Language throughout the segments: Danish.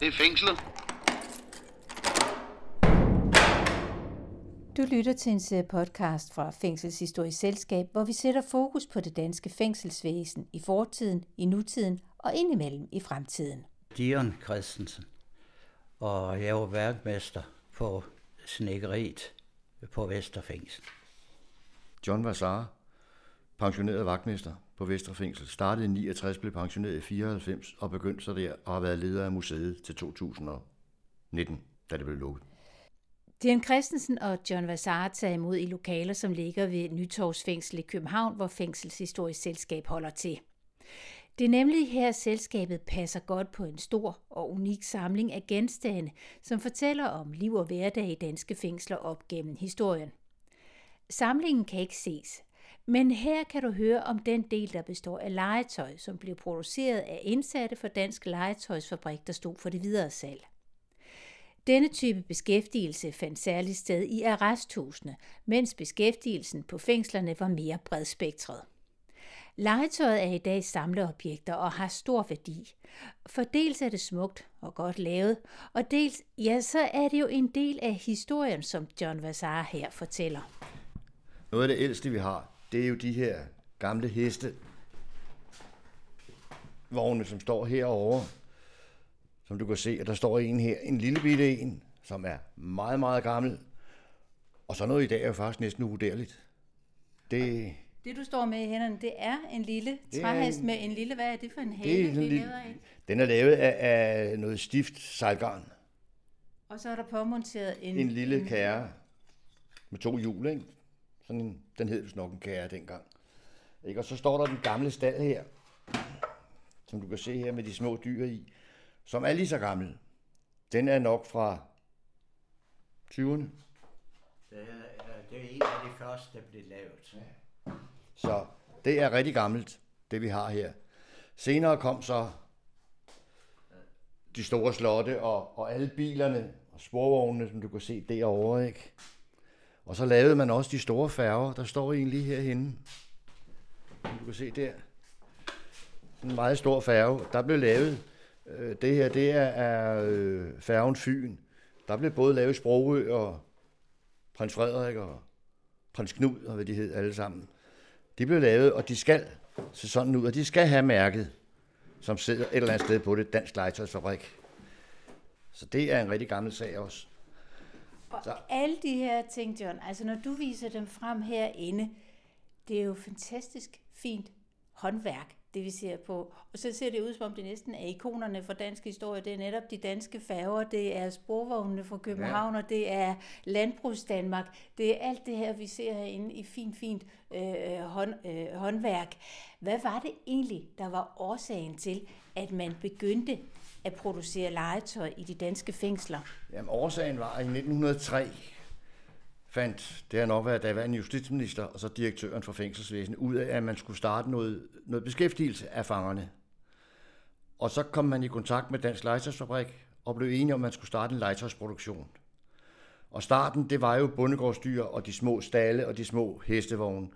Det er fængslet. Du lytter til en serie podcast fra Fængselshistorisk Selskab, hvor vi sætter fokus på det danske fængselsvæsen i fortiden, i nutiden og indimellem i fremtiden. Dion Christensen, og jeg var værkmester på snækkeriet på Vesterfængsel. John Vassar, pensioneret vagtmester på Vesterfængsel, startede i 69, blev pensioneret i 94 og begyndte så der og har været leder af museet til 2019, da det blev lukket. Dian Christensen og John Vassar tager imod i lokaler, som ligger ved Nytorvsfængsel i København, hvor Fængselshistorisk Selskab holder til. Det er nemlig her, selskabet passer godt på en stor og unik samling af genstande, som fortæller om liv og hverdag i danske fængsler op gennem historien. Samlingen kan ikke ses, men her kan du høre om den del, der består af legetøj, som blev produceret af indsatte for Dansk Legetøjsfabrik, der stod for det videre salg. Denne type beskæftigelse fandt særligt sted i arresthusene, mens beskæftigelsen på fængslerne var mere bredspektret. Legetøjet er i dag samleobjekter og har stor værdi. For dels er det smukt og godt lavet, og dels, ja, så er det jo en del af historien, som John Vassar her fortæller. Noget af det ældste, vi har, det er jo de her gamle heste vogne, som står herovre. Som du kan se, at der står en her, en lille bitte en, som er meget, meget gammel. Og så noget i dag er jo faktisk næsten uvurderligt. Det, Det du står med i hænderne, det er en lille træhest en- med en lille, hvad er det for en det hale, er det sådan er en lavet lille, af? den er lavet af, af noget stift sejlgarn. Og så er der påmonteret en, En lille kære med to hjul, ikke? Sådan en, den hed vist nok en kære dengang. Ikke? Og så står der den gamle stald her, som du kan se her med de små dyr i, som er lige så gammel. Den er nok fra 20'erne. Det er, det er en af de første, der blev lavet. Så det er rigtig gammelt, det vi har her. Senere kom så de store slotte og, og alle bilerne og sporvognene, som du kan se derovre, ikke? Og så lavede man også de store færger, der står en lige herhenne. Som du kan se der. En meget stor færge. Der blev lavet, øh, det her, det er, er øh, færgen Fyn. Der blev både lavet Sprogø og prins Frederik og prins Knud og hvad de hed alle sammen. De blev lavet, og de skal se sådan ud, og de skal have mærket, som sidder et eller andet sted på det, Dansk Legetøjsfabrik. Så det er en rigtig gammel sag også. Og Så- alle de her ting, John, altså når du viser dem frem herinde, det er jo fantastisk fint håndværk, det vi ser på. Og så ser det ud, som om det næsten er ikonerne for dansk historie. Det er netop de danske færger, det er sporvognene fra København, og det er landbrugs Danmark. Det er alt det her, vi ser herinde i fint, fint øh, hånd, øh, håndværk. Hvad var det egentlig, der var årsagen til, at man begyndte at producere legetøj i de danske fængsler? Jamen, årsagen var, at i 1903 fandt, det har nok været daværende justitsminister og så direktøren for fængselsvæsenet, ud af, at man skulle starte noget, noget beskæftigelse af fangerne. Og så kom man i kontakt med Dansk Legetøjsfabrik og blev enige om, at man skulle starte en legetøjsproduktion. Og starten, det var jo bondegårdsdyr og de små stalle og de små hestevogne,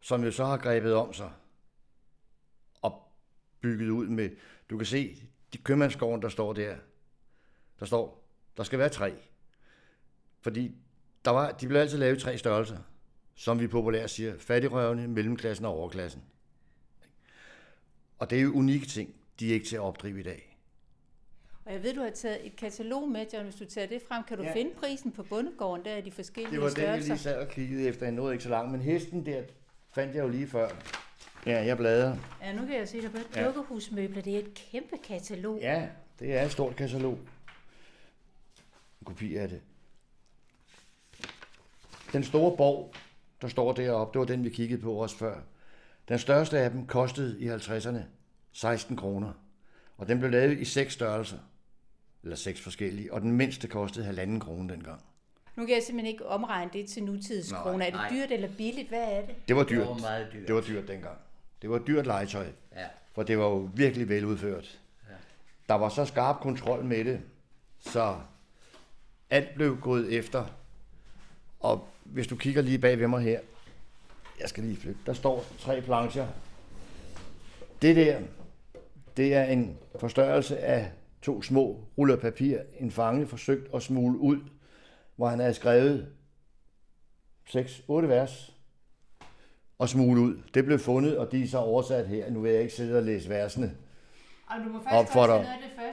som jo så har grebet om sig og bygget ud med, du kan se, de købmandsgården, der står der, der står, der skal være tre. Fordi der var, de blev altid lavet i tre størrelser, som vi populært siger, fattigrøvene, mellemklassen og overklassen. Og det er jo unikke ting, de er ikke til at opdrive i dag. Og jeg ved, du har taget et katalog med, John. Hvis du tager det frem, kan du ja. Finde prisen på bundegården, der er de forskellige Det var den, jeg størrelser. lige sad og kiggede efter. Jeg nåede ikke så langt, men hesten der fandt jeg jo lige før. Ja, jeg bladrer. Ja, nu kan jeg se, der er Ja. dukkehusmøbler. Det er et kæmpe katalog. Ja, det er et stort katalog. En kopi af det. Den store borg, der står deroppe, det var den, vi kiggede på også før. Den største af dem kostede i 50'erne 16 kroner. Og den blev lavet i seks størrelser. Eller seks forskellige. Og den mindste kostede halvanden krone dengang. Nu kan jeg simpelthen ikke omregne det til nutidskroner. Er det nej. dyrt eller billigt? Hvad er det? Det var Det dyrt. var meget dyrt. Det var dyrt dengang. Det var dyrt legetøj. Ja. For det var jo virkelig veludført. Der var så skarp kontrol med det, så alt blev gået efter. Og hvis du kigger lige bag ved mig her, jeg skal lige flytte, der står tre plancher. Det der, det er en forstørrelse af to små ruller papir, en fange forsøgt at smule ud, hvor han havde skrevet 6-8 vers og smule ud. Det blev fundet, og de er så oversat her. Nu vil jeg ikke sidde og læse versene Og du må op faktisk for dig.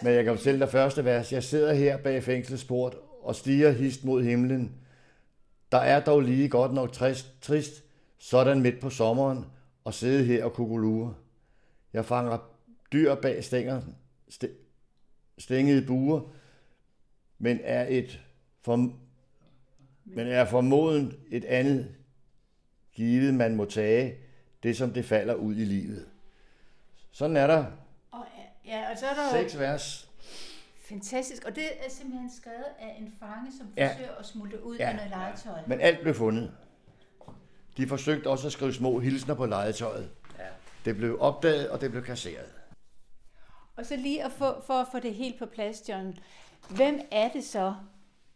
Men jeg kan fortælle dig første vers. Jeg sidder her bag fængselsport og stiger hist mod himlen. Der er dog lige godt nok trist, trist sådan midt på sommeren, og sidde her og kukulure. Jeg fanger dyr bag stænger, st- stængede buer, men er et for, men er formoden et andet givet, man må tage, det som det falder ud i livet. Sådan er der Og, ja, og så er der seks vers. fantastisk. Og det er simpelthen skrevet af en fange, som Ja. forsøger at smulte ud Ja. af noget legetøj. Men alt blev fundet. De forsøgte også at skrive små hilsner på legetøjet. Ja. Det blev opdaget, og det blev kasseret. Og så lige at få, for at få det helt på plads, John. Hvem er det så,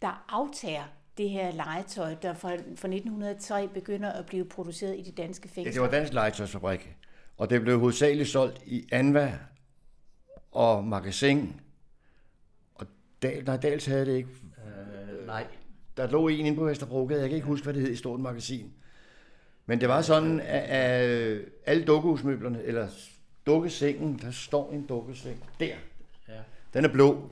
der aftager det her legetøj, der fra, fra 1903 begynder at blive produceret i de danske Ja, fængsler? det var Dansk Legetøjsfabrik, og det blev hovedsageligt solgt i Anva og Magasin. Og Dal, nej, Dals havde det ikke. Øh, nej. Der lå en inde på Vesterbrogade, jeg kan ikke huske, hvad det hed i stort magasin. Men det var sådan, at, at alle dukkehusmøblerne, eller dukkesengen, der står en dukkeseng der. Ja. Den er blå,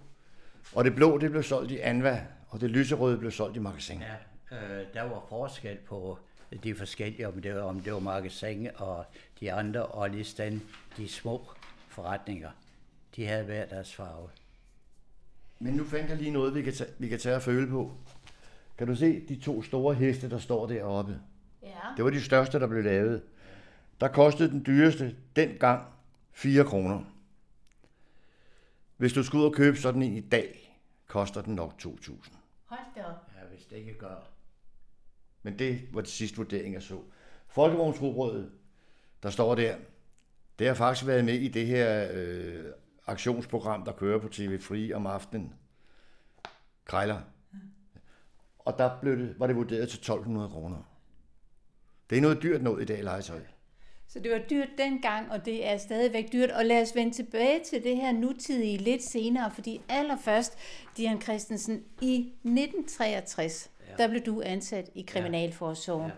og det blå, det blev solgt i Anva, og det lyserøde blev solgt i Magasin. Ja, øh, der var forskel på de forskellige, om det var, om det var magasin og de andre, og ligesådan de små forretninger. De havde hver deres farve. Men nu fandt jeg lige noget, vi kan, tage, vi kan tage og føle på. Kan du se de to store heste, der står deroppe? Ja. Det var de største, der blev lavet. Der kostede den dyreste dengang 4 kroner. Hvis du skulle ud og købe sådan en i dag, koster den nok 2.000. Hold da op. Ja, hvis det ikke gør. Men det var det sidste vurdering, jeg så. Folkevognsrugbrødet, der står der, det har faktisk været med i det her øh, aktionsprogram, der kører på TV Free om aftenen. Krejler. Og der blev det, var det vurderet til 1200 kroner. Det er noget dyrt noget i dag, legetøj. Så det var dyrt dengang, og det er stadigvæk dyrt. Og lad os vende tilbage til det her nutidige lidt senere, fordi allerførst, Dian Christensen, i 1963, ja. der blev du ansat i Kriminalforsorgen. Ja.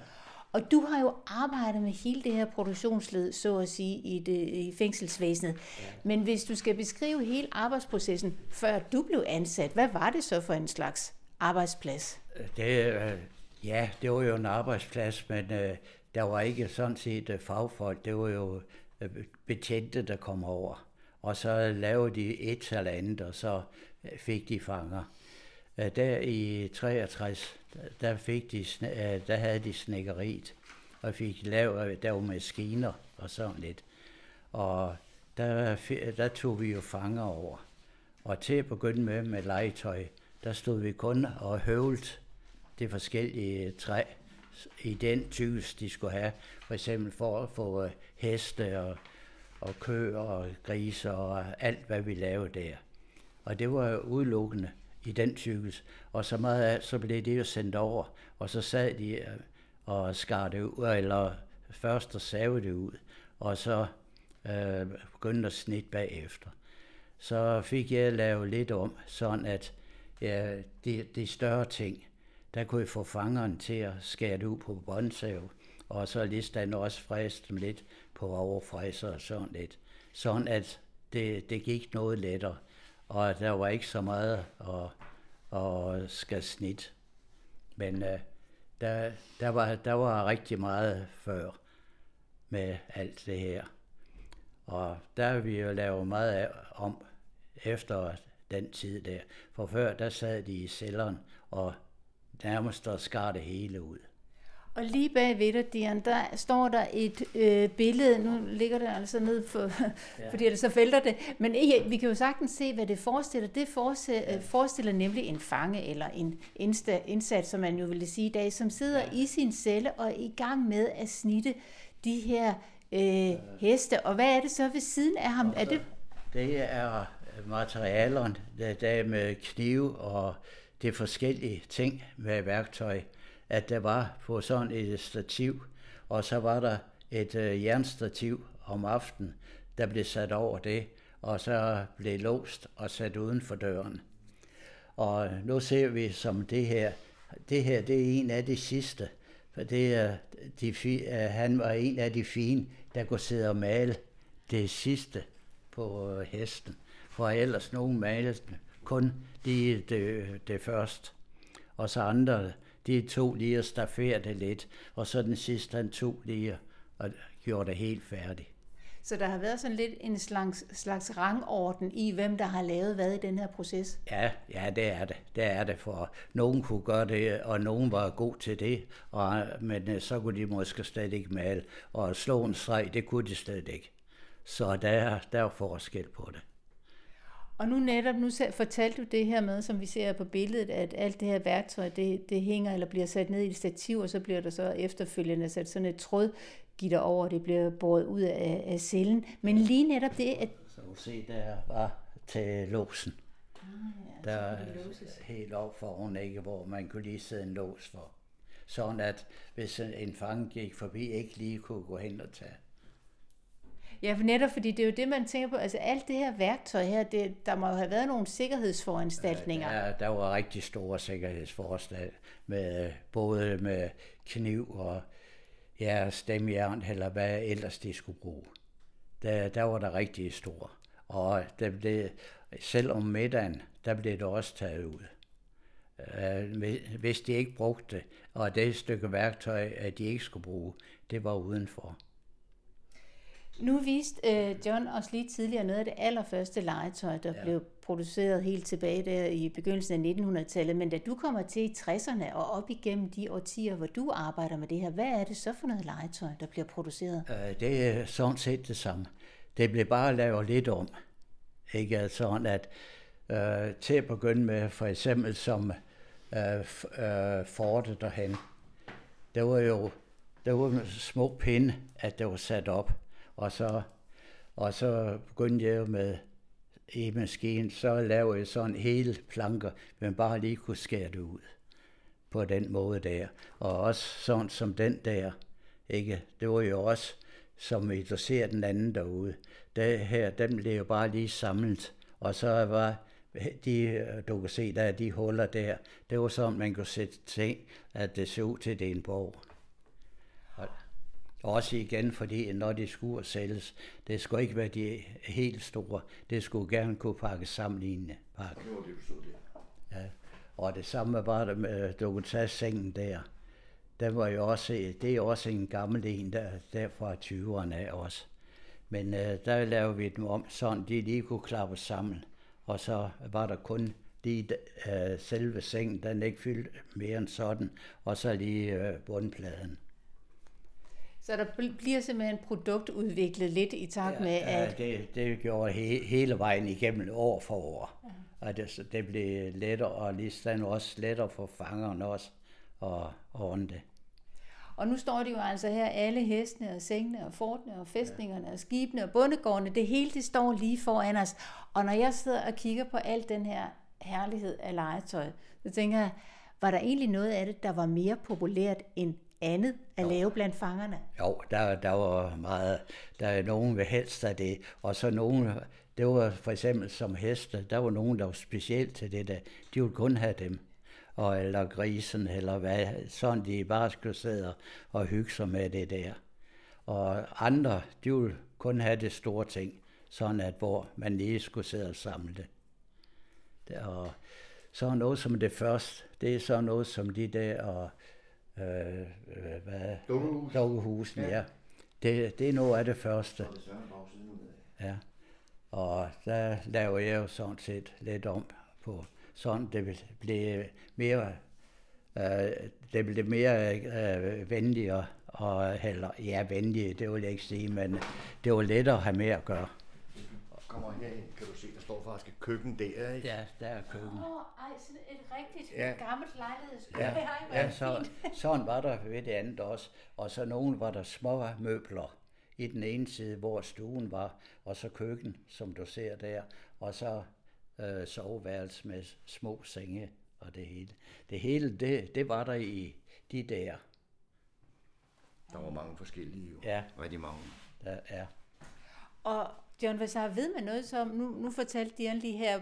Og du har jo arbejdet med hele det her produktionsled, så at sige, i, det, i fængselsvæsenet. Ja. Men hvis du skal beskrive hele arbejdsprocessen, før du blev ansat, hvad var det så for en slags arbejdsplads? Det, øh, ja, det var jo en arbejdsplads, men øh, der var ikke sådan set øh, fagfolk. Det var jo øh, betjente, der kom over. Og så lavede de et eller andet, og så øh, fik de fanger. Der i 63, der- fik de, der havde de snækkeriet, og fik lavet, der var maskiner og sådan lidt. Og der, der tog vi jo fanger over. Og til at begynde med med legetøj, der stod vi kun og høvlet det forskellige træ i den tykkelse, de skulle have. For eksempel for at få øh, heste og, og køer og grise og alt, hvad vi lavede der. Og det var jo udelukkende i den tykkelse. Og så meget af, så blev det jo sendt over, og så sad de øh, og skar det ud, eller først og savede det ud, og så øh, begyndte at snit bagefter. Så fik jeg lavet lidt om, sådan at ja, de, de større ting, der kunne jeg få fangeren til at skære det ud på båndsav, og så listan også fræse dem lidt på overfræser og sådan lidt. Sådan at det, det gik noget lettere, og der var ikke så meget at, at skal snit. Men øh, der, der, var, der var rigtig meget før med alt det her. Og der har vi jo lavet meget af, om efter den tid der. For før, der sad de i celleren og nærmest og skar det hele ud. Og lige bag ved dig, Dian, der står der et øh, billede. Nu ligger det altså ned, for, ja. fordi ellers så vælter det. Men ikke, vi kan jo sagtens se, hvad det forestiller. Det forestiller, ja. forestiller nemlig en fange eller en insta, indsat, som man jo ville sige i dag, som sidder ja. i sin celle og er i gang med at snitte de her øh, heste. Og hvad er det så ved siden af ham? Er det Det er materialerne, der, der er med knive og det forskellige ting med værktøj, at der var på sådan et stativ, og så var der et øh, jernstativ om aftenen, der blev sat over det, og så blev låst og sat uden for døren. Og nu ser vi som det her, det her det er en af de sidste, for det er de, øh, han var en af de fine, der kunne sidde og male det sidste på øh, hesten. For ellers nogen malede kun det, det, det første. Og så andre, de to lige at stafere det lidt, og så den sidste, han tog lige og gjorde det helt færdigt. Så der har været sådan lidt en slags, slags rangorden i, hvem der har lavet hvad i den her proces? Ja, ja, det er det. Det er det, for nogen kunne gøre det, og nogen var god til det, og, men øh, så kunne de måske slet ikke male. Og slå en streg, det kunne de slet ikke. Så der, der er forskel på det. Og nu netop, nu fortalte du det her med, som vi ser på billedet, at alt det her værktøj, det, det hænger eller bliver sat ned i et stativ, og så bliver der så efterfølgende sat sådan et tråd gitter over, det bliver båret ud af, af cellen. Men lige netop det, at... Så du se, der var til låsen. Ah, ja, der er helt op foran, ikke, hvor man kunne lige sidde en lås for. Sådan at hvis en fange gik forbi, ikke lige kunne gå hen og tage Ja, for netop fordi det er jo det, man tænker på. Altså alt det her værktøj her, det, der må jo have været nogle sikkerhedsforanstaltninger. Ja, der var rigtig store sikkerhedsforanstaltninger, med, øh, både med kniv og ja, stemjern, eller hvad ellers de skulle bruge. Der, der var der rigtig store. Og der blev, selv om middagen, der blev det også taget ud. Øh, hvis de ikke brugte det, og det stykke værktøj, at de ikke skulle bruge, det var udenfor. Nu viste øh, John os lige tidligere noget af det allerførste legetøj, der ja. blev produceret helt tilbage der i begyndelsen af 1900-tallet. Men da du kommer til i 60'erne og op igennem de årtier, hvor du arbejder med det her, hvad er det så for noget legetøj, der bliver produceret? Øh, det er sådan set det samme. Det bliver bare lavet lidt om. Ikke altså sådan, at øh, til at begynde med, for eksempel som øh, øh, fortet derhen, der var jo der var små pinde, at det var sat op. Og så, og så begyndte jeg med i maskinen, så lavede jeg sådan hele planker, men bare lige kunne skære det ud på den måde der. Og også sådan som den der, ikke? Det var jo også, som I ser den anden derude. Det her, den blev jo bare lige samlet, og så var de, du kan se der, de huller der, det var sådan, man kunne sætte ting, at det så ud til, det en borg. Også igen, fordi når de skulle sælges, det skulle ikke være de helt store. Det skulle gerne kunne pakkes sammen i en pakke. Det var det, du der. Ja. Og det samme var det med dokumentarsengen der. Den var jo også, det er også en gammel en, der, der fra 20'erne af også. Men øh, der lavede vi dem om, sådan de lige kunne klappe sammen. Og så var der kun de, øh, selve sengen, den ikke fyldt mere end sådan, og så lige øh, bundpladen. Så der bliver simpelthen produktudviklet lidt i takt ja, med, at... Ja, det, det gjorde he, hele vejen igennem år for år. Ja. Og det, det blev lettere, og lige også lettere for fangerne også at ordne det. Og nu står de jo altså her, alle hestene og sengene og fortene og fæstningerne ja. og skibene og bundegårdene, det hele det står lige foran os. Og når jeg sidder og kigger på alt den her herlighed af legetøj, så tænker jeg, var der egentlig noget af det, der var mere populært end andet at jo. lave blandt fangerne? Jo, der, der var meget. Der er nogen ved helst af det, og så nogen, det var for eksempel som heste, der var nogen, der var specielt til det der. De ville kun have dem. Og, eller grisen, eller hvad, sådan de bare skulle sidde og hygge sig med det der. Og andre, de ville kun have det store ting, sådan at hvor man lige skulle sidde og samle det. Og så noget som det første, det er så noget som de der, og øh, øh, hvad? Dukkehus. Dukkehusen, ja. ja. Det, det er noget af det første. Ja. Og der laver jeg jo sådan set lidt om på sådan, det blev mere, øh, det blev mere øh, venligere, og, eller, ja, venlige, det vil jeg ikke sige, men det var lettere at have med at gøre kommer herind, kan du se, står faktisk et køkken der, ikke? Ja, der er køkken. Åh, oh, ej, sådan et rigtigt ja. gammelt lejlighedskøkken. Ja, ej, ja så, sådan var der ved det andet også. Og så nogen var der små møbler i den ene side, hvor stuen var, og så køkken, som du ser der, og så øh, soveværelse med små senge og det hele. Det hele, det, det var der i de der. Der var mange forskellige jo. Ja. Rigtig mange. Der, ja. Og John Vassar, ved man noget som, nu, nu fortalte Dion lige her,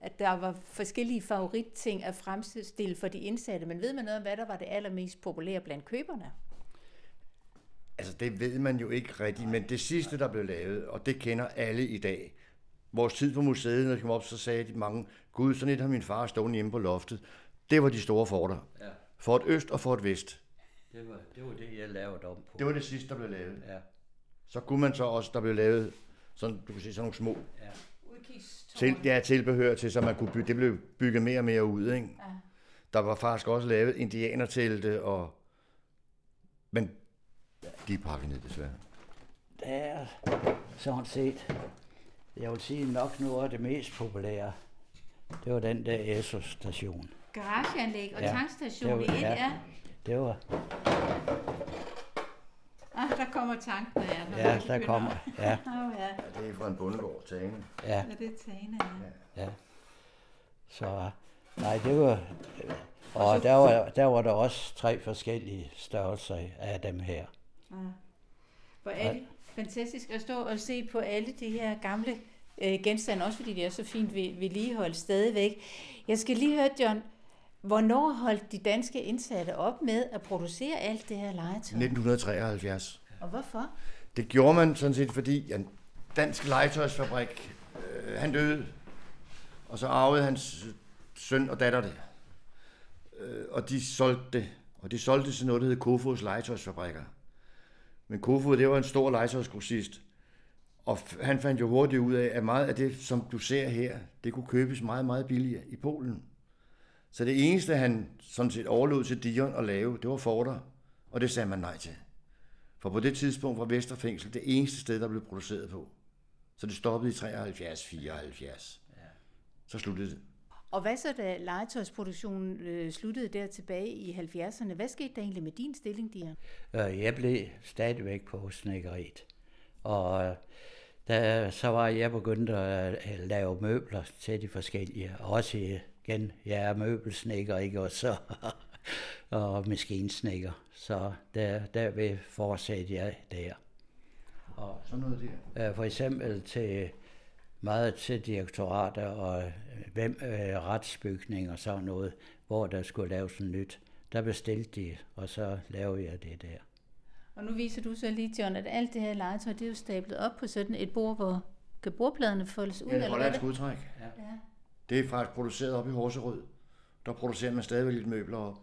at der var forskellige favoritting at fremstille for de indsatte, men ved man noget om, hvad der var det allermest populære blandt køberne? Altså, det ved man jo ikke rigtigt, men det sidste, der blev lavet, og det kender alle i dag. Vores tid på museet, når de kom op, så sagde de mange, gud, sådan et har min far stående hjemme på loftet. Det var de store forter. Ja. For et øst og for et vest. Det var, det var det, jeg lavede om på. Det var det sidste, der blev lavet. Ja, Så kunne man så også, der blev lavet sådan, du kan se sådan nogle små ja. til, ja, tilbehør til, så man kunne bygge, det blev bygget mere og mere ud, ikke? Ja. Der var faktisk også lavet indianertelte, og, men de er pakket ned desværre. Det er sådan set, jeg vil sige nok noget af det mest populære. Det var den der ESO-station. Garageanlæg og Ja, tankstation det i var- et, ja. Det var, der kommer tanken, ja. når ja, der kommer, ja, Åh, ja. Ja, det er fra en bondegård til Ane. ja, Ja, det er Tane, ja. ja. Så, nej, det var, og der var, der var der også tre forskellige størrelser af dem her. Hvor er det fantastisk at stå og se på alle de her gamle øh, genstande, også fordi de er så fint ved- vedligeholdt stadigvæk. Jeg skal lige høre, John, hvornår holdt de danske indsatte op med at producere alt det her legetøj? 1973. Og hvorfor? Det gjorde man sådan set, fordi ja, Dansk Legetøjsfabrik, øh, han døde, og så arvede hans søn og datter det. Øh, og de solgte det, og de solgte til noget, der hed Kofos Legetøjsfabrikker. Men Kofod, det var en stor legetøjsgrossist, og han fandt jo hurtigt ud af, at meget af det, som du ser her, det kunne købes meget, meget billigere i Polen. Så det eneste, han sådan set overlod til Dion at lave, det var forter, og det sagde man nej til. For på det tidspunkt var Vesterfængsel det eneste sted, der blev produceret på. Så det stoppede i 73, 74. Ja. Så sluttede det. Og hvad så, da legetøjsproduktionen øh, sluttede der tilbage i 70'erne? Hvad skete der egentlig med din stilling, Dion? Øh, Jeg blev stadigvæk på snikkeriet. Og øh, da, så var jeg begyndt at øh, lave møbler til de forskellige. Også igen, jeg er møbelsnikker, ikke? Og så og maskinsnikker. Så der, derved fortsatte jeg der. Og Sådan noget der. øh, for eksempel til meget til direktorater og øh, hvem øh, retsbygning og sådan noget, hvor der skulle laves noget nyt. Der bestilte de, og så lavede jeg det der. Og nu viser du så lige, John, at alt det her legetøj, det er jo stablet op på sådan et bord, hvor kan bordpladerne foldes ud, Ja, det eller holder er det? skudtræk. Ja. Det er faktisk produceret op i Horserød. Der producerer man stadigvæk lidt møbler op.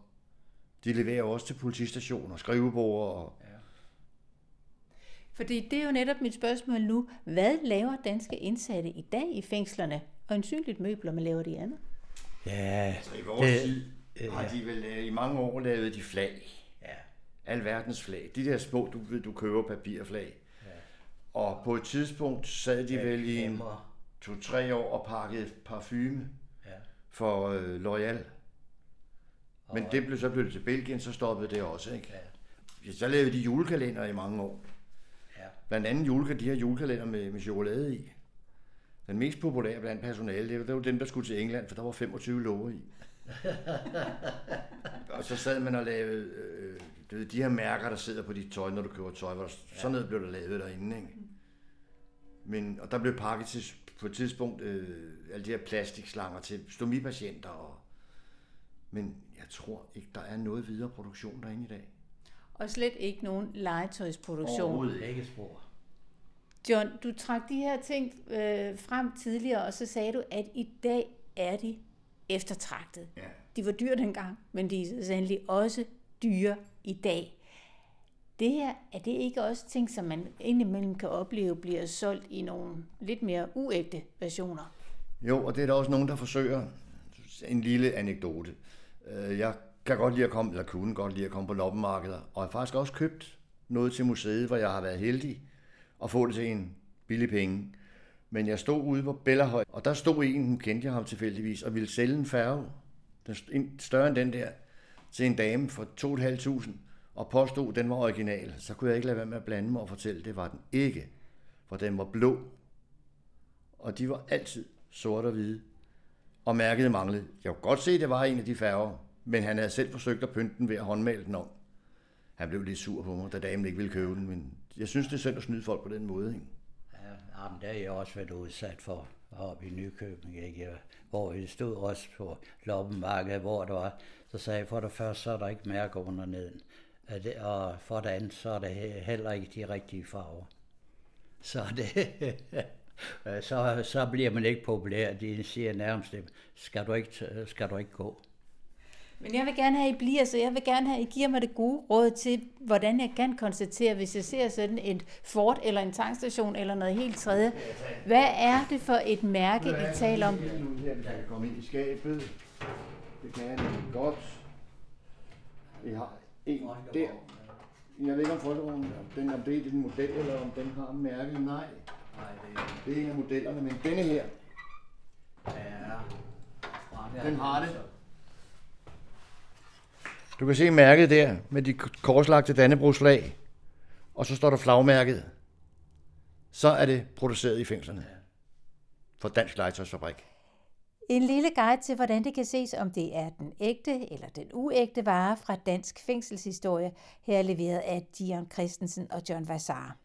De leverer også til politistationer, skrivebord og... Fordi det er jo netop mit spørgsmål nu. Hvad laver danske indsatte i dag i fængslerne? Og ensynligt møbler, man laver de andet. Ja, I vores Det- tid har de vel lavet, i mange år lavet de flag. ja, Al verdens flag. De der små, du ved, du køber papirflag. Og på et tidspunkt sad de vel i en Emmer. To-tre år og pakkede parfume ja. for øh, L'Oreal. Men det blev så blev til Belgien, så stoppede det også, ikke? Ja. Så lavede de julekalender i mange år. Ja. Blandt andet julekalender, de her julekalender med, med chokolade i. Den mest populære blandt personale, det var, det var dem, der skulle til England, for der var 25 love i. og så sad man og lavede øh, du ved, de her mærker, der sidder på dit tøj, når du køber tøj. Hvor der, sådan noget blev der lavet derinde, ikke? Men, og der blev pakket til, på et tidspunkt øh, alle de her plastikslanger til stomipatienter. Og, men jeg tror ikke, der er noget videre produktion derinde i dag. Og slet ikke nogen legetøjsproduktion. Begge spor. John, du trak de her ting øh, frem tidligere, og så sagde du, at i dag er de eftertragtet. Ja. De var dyre dengang, men de er sandelig også dyre i dag. Det her, er det ikke også ting, som man indimellem kan opleve bliver solgt i nogle lidt mere uægte versioner? Jo, og det er der også nogen, der forsøger. En lille anekdote. Øh, jeg kan godt lide at komme, eller kunne godt lide at komme på loppemarkeder, og har faktisk også købt noget til museet, hvor jeg har været heldig at få det til en billig penge. Men jeg stod ude på Bellahøj, og der stod en, hun kendte jeg ham tilfældigvis, og ville sælge en færge, den større end den der, til en dame for 2.500, og påstod, at den var original. Så kunne jeg ikke lade være med at blande mig og fortælle, at det var den ikke, for den var blå. Og de var altid sort og hvide, og mærket manglede. Jeg kunne godt se, at det var en af de færger, men han havde selv forsøgt at pynte den ved at håndmale den om. Han blev lidt sur på mig, da damen ikke ville købe den, men jeg synes, det er synd at snyde folk på den måde. Ikke? Ja, Jamen, det har jeg også været udsat for oppe i Nykøbing, ikke? hvor vi stod også på loppemarkedet, hvor der var, så sagde jeg, for det første, så er der ikke mærke under neden, og for det andet, så er det heller ikke de rigtige farver. Så det, så, så bliver man ikke populær. De siger nærmest, skal du ikke, skal du ikke gå. Men jeg vil gerne have, at I bliver, så jeg vil gerne have, at I giver mig det gode råd til, hvordan jeg kan konstatere, hvis jeg ser sådan et fort eller en tankstation eller noget helt tredje. Hvad er det for et mærke, I taler om? Her, kan komme ind i skabet. Det kan jeg godt. Vi har en der. Jeg ved ikke om folkevognen, den, om det er den model, eller om den har mærke. Nej. Nej, det er, det er en af modellerne, men denne her, Ja. den har det. Du kan se mærket der med de korslagte Dannebrogsflag, og så står der flagmærket. Så er det produceret i fængslerne for Dansk Legetøjsfabrik. En lille guide til, hvordan det kan ses, om det er den ægte eller den uægte vare fra Dansk Fængselshistorie, her leveret af Dion Christensen og John Vassar.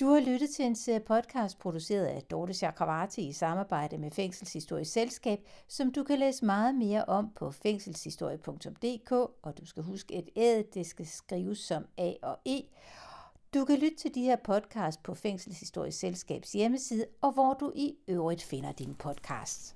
Du har lyttet til en serie podcast produceret af Dorte Chakravarti i samarbejde med Fængselshistorie Selskab, som du kan læse meget mere om på fængselshistorie.dk, og du skal huske et æd, det skal skrives som A og E. Du kan lytte til de her podcasts på Fængselshistorie Selskabs hjemmeside, og hvor du i øvrigt finder dine podcasts.